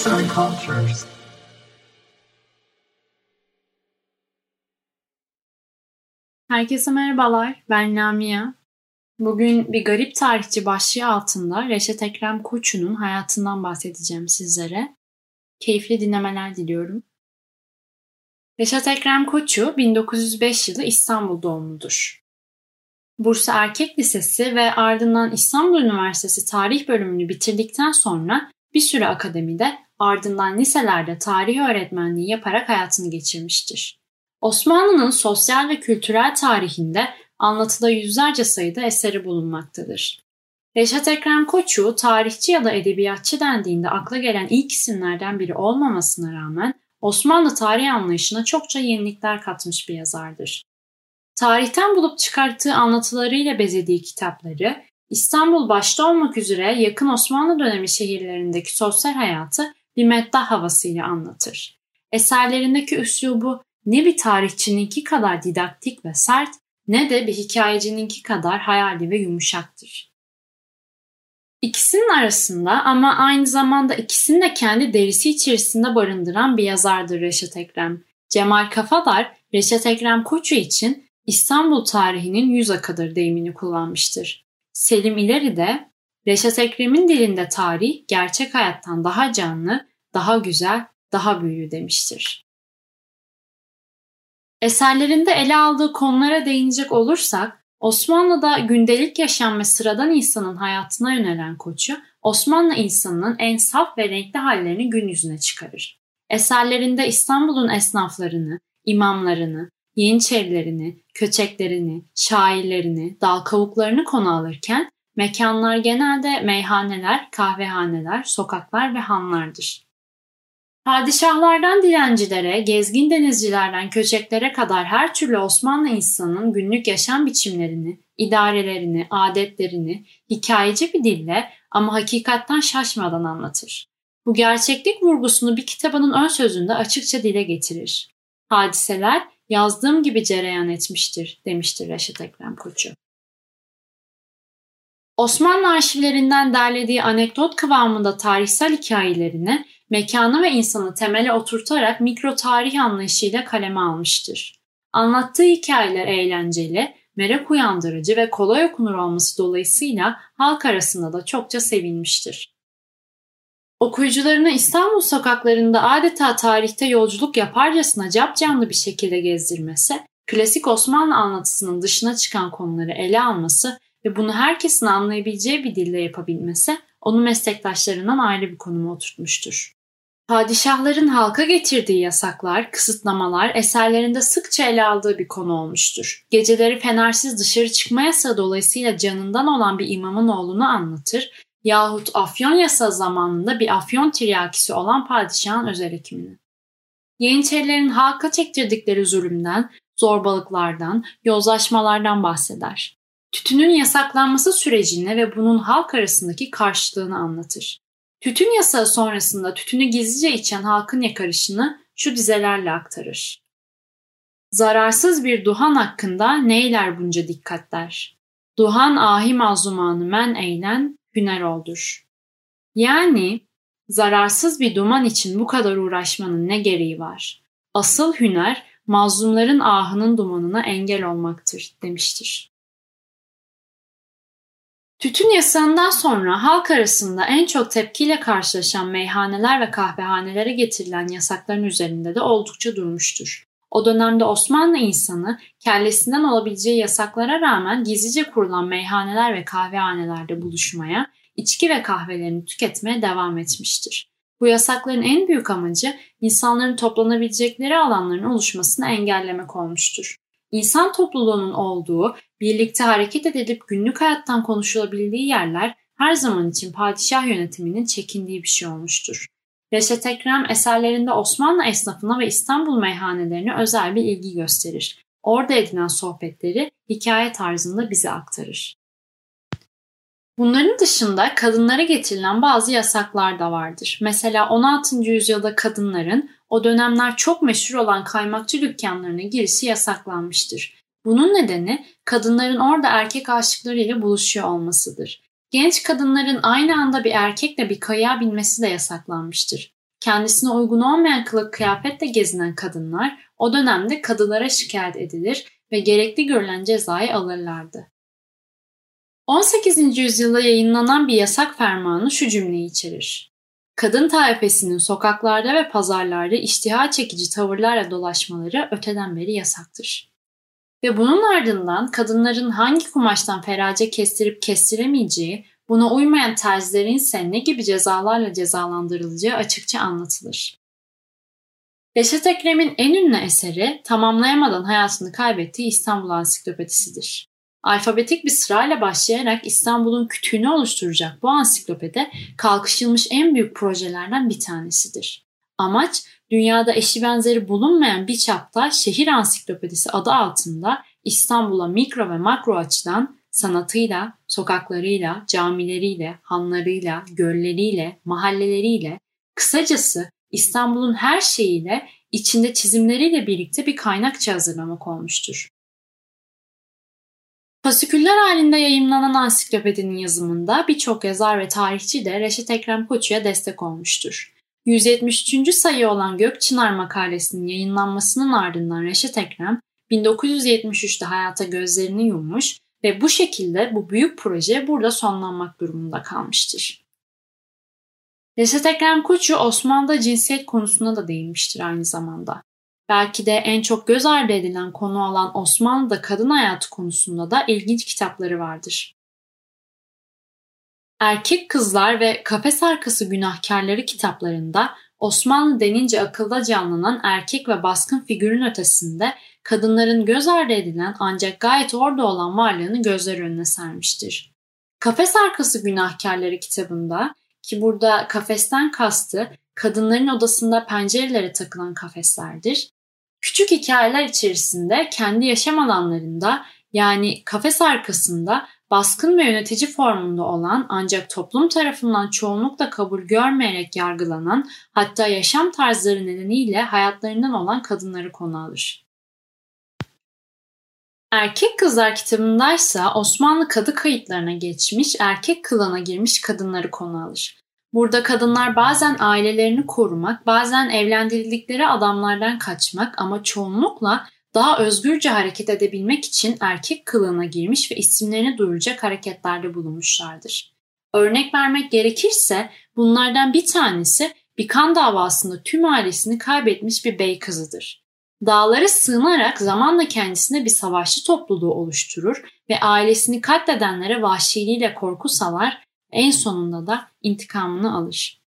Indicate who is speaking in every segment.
Speaker 1: Arts and Cultures. Herkese merhabalar, ben Lamia. Bugün bir garip tarihçi başlığı altında Reşet Ekrem Koçu'nun hayatından bahsedeceğim sizlere. Keyifli dinlemeler diliyorum. Reşat Ekrem Koçu 1905 yılı İstanbul doğumludur. Bursa Erkek Lisesi ve ardından İstanbul Üniversitesi Tarih bölümünü bitirdikten sonra bir süre akademide ardından liselerde tarih öğretmenliği yaparak hayatını geçirmiştir. Osmanlı'nın sosyal ve kültürel tarihinde anlatıda yüzlerce sayıda eseri bulunmaktadır. Reşat Ekrem Koçu, tarihçi ya da edebiyatçı dendiğinde akla gelen ilk isimlerden biri olmamasına rağmen Osmanlı tarih anlayışına çokça yenilikler katmış bir yazardır. Tarihten bulup çıkarttığı anlatılarıyla bezediği kitapları, İstanbul başta olmak üzere yakın Osmanlı dönemi şehirlerindeki sosyal hayatı bir meddah havasıyla anlatır. Eserlerindeki üslubu ne bir tarihçininki kadar didaktik ve sert ne de bir hikayecininki kadar hayali ve yumuşaktır. İkisinin arasında ama aynı zamanda ikisini de kendi derisi içerisinde barındıran bir yazardır Reşat Ekrem. Cemal Kafadar, Reşat Ekrem Koçu için İstanbul tarihinin yüz akıdır deyimini kullanmıştır. Selim İleri de Reşat Ekrem'in dilinde tarih gerçek hayattan daha canlı, daha güzel, daha büyülü demiştir. Eserlerinde ele aldığı konulara değinecek olursak, Osmanlı'da gündelik yaşam ve sıradan insanın hayatına yönelen koçu, Osmanlı insanının en saf ve renkli hallerini gün yüzüne çıkarır. Eserlerinde İstanbul'un esnaflarını, imamlarını, yeniçerilerini, köçeklerini, şairlerini, dal kavuklarını konu alırken mekanlar genelde meyhaneler, kahvehaneler, sokaklar ve hanlardır. Padişahlardan dilencilere, gezgin denizcilerden köçeklere kadar her türlü Osmanlı insanının günlük yaşam biçimlerini, idarelerini, adetlerini hikayeci bir dille ama hakikatten şaşmadan anlatır. Bu gerçeklik vurgusunu bir kitabının ön sözünde açıkça dile getirir. Hadiseler yazdığım gibi cereyan etmiştir demiştir Reşit Ekrem Koçu. Osmanlı arşivlerinden derlediği anekdot kıvamında tarihsel hikayelerini mekanı ve insanı temele oturtarak mikro tarih anlayışıyla kaleme almıştır. Anlattığı hikayeler eğlenceli, merak uyandırıcı ve kolay okunur olması dolayısıyla halk arasında da çokça sevilmiştir. Okuyucularını İstanbul sokaklarında adeta tarihte yolculuk yaparcasına capcanlı bir şekilde gezdirmesi, klasik Osmanlı anlatısının dışına çıkan konuları ele alması ve bunu herkesin anlayabileceği bir dille yapabilmesi onu meslektaşlarından ayrı bir konuma oturtmuştur. Padişahların halka getirdiği yasaklar, kısıtlamalar eserlerinde sıkça ele aldığı bir konu olmuştur. Geceleri fenersiz dışarı çıkma yasağı dolayısıyla canından olan bir imamın oğlunu anlatır yahut afyon yasağı zamanında bir afyon tiryakisi olan padişahın özel hekimini. Yeniçerilerin halka çektirdikleri zulümden, zorbalıklardan, yozlaşmalardan bahseder. Tütünün yasaklanması sürecini ve bunun halk arasındaki karşılığını anlatır. Tütün yasağı sonrasında tütünü gizlice içen halkın yakarışını şu dizelerle aktarır. Zararsız bir duhan hakkında neyler bunca dikkatler? Duhan ahi mazlumanı men eylen, hüner oldur. Yani zararsız bir duman için bu kadar uğraşmanın ne gereği var? Asıl hüner mazlumların ahının dumanına engel olmaktır demiştir. Tütün yasağından sonra halk arasında en çok tepkiyle karşılaşan meyhaneler ve kahvehanelere getirilen yasakların üzerinde de oldukça durmuştur. O dönemde Osmanlı insanı kellesinden olabileceği yasaklara rağmen gizlice kurulan meyhaneler ve kahvehanelerde buluşmaya, içki ve kahvelerini tüketmeye devam etmiştir. Bu yasakların en büyük amacı insanların toplanabilecekleri alanların oluşmasını engellemek olmuştur. İnsan topluluğunun olduğu, birlikte hareket edilip günlük hayattan konuşulabildiği yerler her zaman için padişah yönetiminin çekindiği bir şey olmuştur. Reşet Ekrem eserlerinde Osmanlı esnafına ve İstanbul meyhanelerine özel bir ilgi gösterir. Orada edinen sohbetleri hikaye tarzında bize aktarır. Bunların dışında kadınlara getirilen bazı yasaklar da vardır. Mesela 16. yüzyılda kadınların o dönemler çok meşhur olan kaymakçı dükkanlarına girişi yasaklanmıştır. Bunun nedeni kadınların orada erkek aşıklarıyla buluşuyor olmasıdır. Genç kadınların aynı anda bir erkekle bir kayığa binmesi de yasaklanmıştır. kendisine uygun olmayan kılık kıyafetle gezinen kadınlar o dönemde kadılara şikayet edilir ve gerekli görülen cezayı alırlardı. 18. yüzyılda yayınlanan bir yasak fermanı şu cümleyi içerir. Kadın taifesinin sokaklarda ve pazarlarda iştiha çekici tavırlarla dolaşmaları öteden beri yasaktır. Ve bunun ardından kadınların hangi kumaştan ferace kestirip kestiremeyeceği, buna uymayan terzilerin ise ne gibi cezalarla cezalandırılacağı açıkça anlatılır. Reşat Ekrem'in en ünlü eseri tamamlayamadan hayatını kaybettiği İstanbul Ansiklopedisidir. Alfabetik bir sırayla başlayarak İstanbul'un kütüğünü oluşturacak bu ansiklopedi kalkışılmış en büyük projelerden bir tanesidir. Amaç dünyada eşi benzeri bulunmayan bir çapta şehir ansiklopedisi adı altında İstanbul'a mikro ve makro açıdan sanatıyla, sokaklarıyla, camileriyle, hanlarıyla, gölleriyle, mahalleleriyle, kısacası İstanbul'un her şeyiyle, içinde çizimleriyle birlikte bir kaynakça hazırlamak olmuştur. Fasiküller halinde yayımlanan ansiklopedinin yazımında birçok yazar ve tarihçi de Reşit Ekrem Koçu'ya destek olmuştur. 173. sayı olan Gökçınar makalesinin yayınlanmasının ardından Reşit Ekrem 1973'te hayata gözlerini yummuş ve bu şekilde bu büyük proje burada sonlanmak durumunda kalmıştır. Reşit Ekrem Koçu Osmanlı'da cinsiyet konusuna da değinmiştir aynı zamanda. Belki de en çok göz ardı edilen konu olan Osmanlı'da kadın hayatı konusunda da ilginç kitapları vardır. Erkek Kızlar ve Kafes Arkası Günahkarları kitaplarında Osmanlı denince akılda canlanan erkek ve baskın figürün ötesinde kadınların göz ardı edilen ancak gayet orada olan varlığını gözler önüne sermiştir. Kafes Arkası Günahkarları kitabında ki burada kafesten kastı kadınların odasında pencerelere takılan kafeslerdir. Küçük hikayeler içerisinde kendi yaşam alanlarında yani kafes arkasında baskın ve yönetici formunda olan ancak toplum tarafından çoğunlukla kabul görmeyerek yargılanan hatta yaşam tarzları nedeniyle hayatlarından olan kadınları konu alır. Erkek Kızlar kitabındaysa Osmanlı kadı kayıtlarına geçmiş, erkek kılana girmiş kadınları konu alır. Burada kadınlar bazen ailelerini korumak, bazen evlendirildikleri adamlardan kaçmak ama çoğunlukla daha özgürce hareket edebilmek için erkek kılığına girmiş ve isimlerini duyuracak hareketlerde bulunmuşlardır. Örnek vermek gerekirse bunlardan bir tanesi bir kan davasında tüm ailesini kaybetmiş bir bey kızıdır. Dağlara sığınarak zamanla kendisine bir savaşçı topluluğu oluşturur ve ailesini katledenlere vahşiliğiyle korku salar en sonunda da intikamını alır.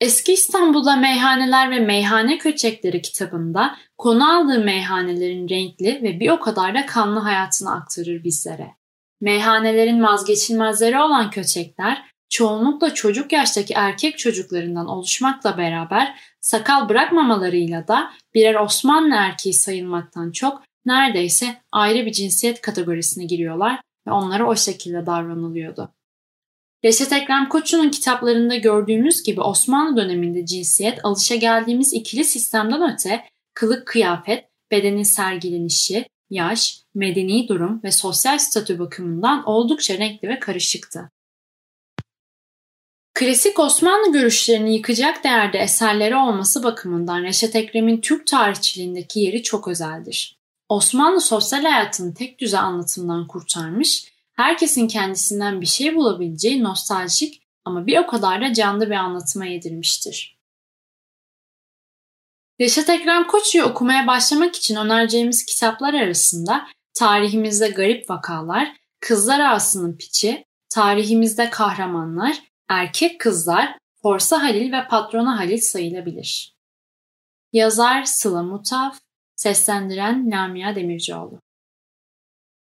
Speaker 1: Eski İstanbul'da Meyhaneler ve Meyhane Köçekleri kitabında konu aldığı meyhanelerin renkli ve bir o kadar da kanlı hayatını aktarır bizlere. Meyhanelerin vazgeçilmezleri olan köçekler çoğunlukla çocuk yaştaki erkek çocuklarından oluşmakla beraber sakal bırakmamalarıyla da birer Osmanlı erkeği sayılmaktan çok neredeyse ayrı bir cinsiyet kategorisine giriyorlar ve onlara o şekilde davranılıyordu. Reşet Ekrem Koçu'nun kitaplarında gördüğümüz gibi Osmanlı döneminde cinsiyet alışa geldiğimiz ikili sistemden öte kılık kıyafet, bedenin sergilenişi, yaş, medeni durum ve sosyal statü bakımından oldukça renkli ve karışıktı. Klasik Osmanlı görüşlerini yıkacak değerde eserleri olması bakımından Reşet Ekrem'in Türk tarihçiliğindeki yeri çok özeldir. Osmanlı sosyal hayatını tek düze anlatımdan kurtarmış, herkesin kendisinden bir şey bulabileceği nostaljik ama bir o kadar da canlı bir anlatıma yedirmiştir. Reşat Ekrem Koçu'yu okumaya başlamak için önereceğimiz kitaplar arasında Tarihimizde Garip Vakalar, Kızlar Ağasının Piçi, Tarihimizde Kahramanlar, Erkek Kızlar, Forsa Halil ve Patrona Halil sayılabilir. Yazar Sıla Mutaf, Seslendiren Lamia Demircioğlu